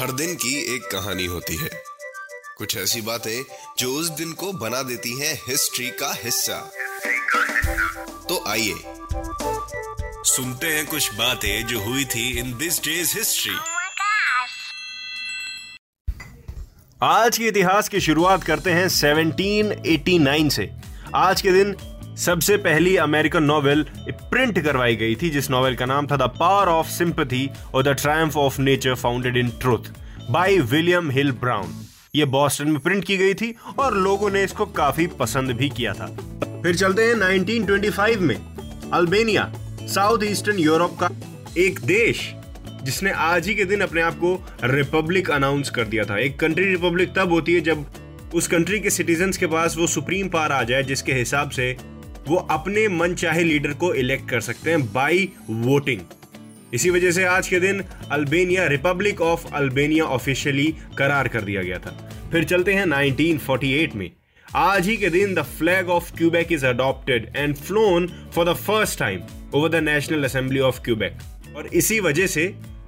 हर दिन की एक कहानी होती है। कुछ ऐसी बातें जो उस दिन को बना देती हैं हिस्ट्री का हिस्सा। तो आइए सुनते हैं कुछ बातें जो हुई थी इन दिस डेज़ हिस्ट्री! आज के इतिहास की शुरुआत करते हैं 1789 से। आज के दिन सबसे पहली अमेरिकन नॉवेल प्रिंट करवाई गई थी, जिस नॉवेल का नाम था द पावर ऑफ़ सिंपथी और the triumph of nature founded in truth by William Hill Brown ये बॉस्टन में प्रिंट की गई थी और लोगों ने इसको काफ़ी पसंद भी किया था। फिर चलते हैं 1925 में। अल्बेनिया साउथ ईस्टर्न यूरोप का एक देश, जिसने आज ही के दिन अपने आप को रिपब्लिक अनाउंस कर दिया था। एक कंट्री रिपब्लिक तब होती है जब उस कंट्री के सिटीजन्स के पास वो सुप्रीम पावर आ जाए, जिसके हिसाब से वो अपने मन चाहे लीडर को इलेक्ट कर सकते हैं बाई वोटिंग इसी वजह से आज के दिन Albania republic of Albania officially करार कर दिया गया था। फिर चलते हैं 1948 में। आज ही के दिन the flag of Quebec is adopted and flown for the first time over the national assembly of Quebec और इसी वजह से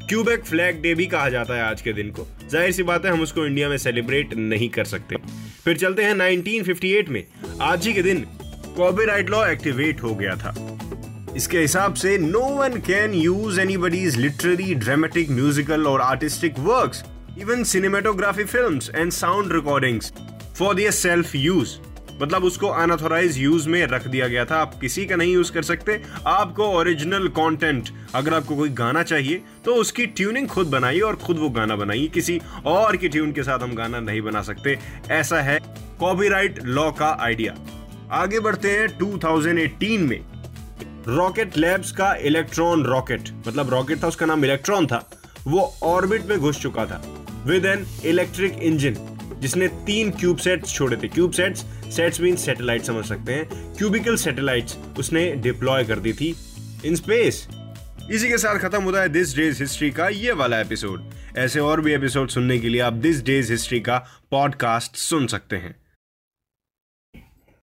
क्यूबेक फ्लैग डे भी कहा जाता है आज के दिन को। ज़ाहिर सी बात है, हम उसको इंडिया में सेलिब्रेट नहीं कर सकते। फिर चलते हैं 1958 में। आज ही के दिन कॉपीराइट लॉ एक्टिवेट हो गया था। इसके हिसाब से no one can use anybody's literary dramatic musical और artistic works even cinematography films and sound recordings for their self use मतलब उसको अनऑथोराइज यूज़ में रख दिया गया था। आप किसी का नहीं यूज़ कर सकते। आपको ओरिजिनल कंटेंट अगर आपको कोई गाना चाहिए तो उसकी ट्यूनिंग खुद बनाइए और खुद वो गाना बनाइए। किसी और की ट्यून के साथ हम गाना नहीं बना सकते। ऐसा है कॉपीराइट लॉ का आइडिया आगे बढ़ते हैं 2018 में। रॉकेट लैब्स का इलेक्ट्रॉन रॉकेट मतलब रॉकेट था, उसका नाम इलेक्ट्रॉन था, वो ऑर्बिट में घुस चुका था विद एन इलेक्ट्रिक इंजन जिसने तीन क्यूब सेट्स छोड़े थे। Cube sats sats mean satellite समझ सकते हैं। क्यूबिकल सैटेलाइट्स उसने डिप्लॉय कर दी थी इन स्पेस इसी के साथ खत्म होता है दिस डेज़ हिस्ट्री का ये वाला एपिसोड ऐसे और भी एपिसोड सुनने के लिए आप दिस डेज़ हिस्ट्री का पॉडकास्ट सुन सकते हैं।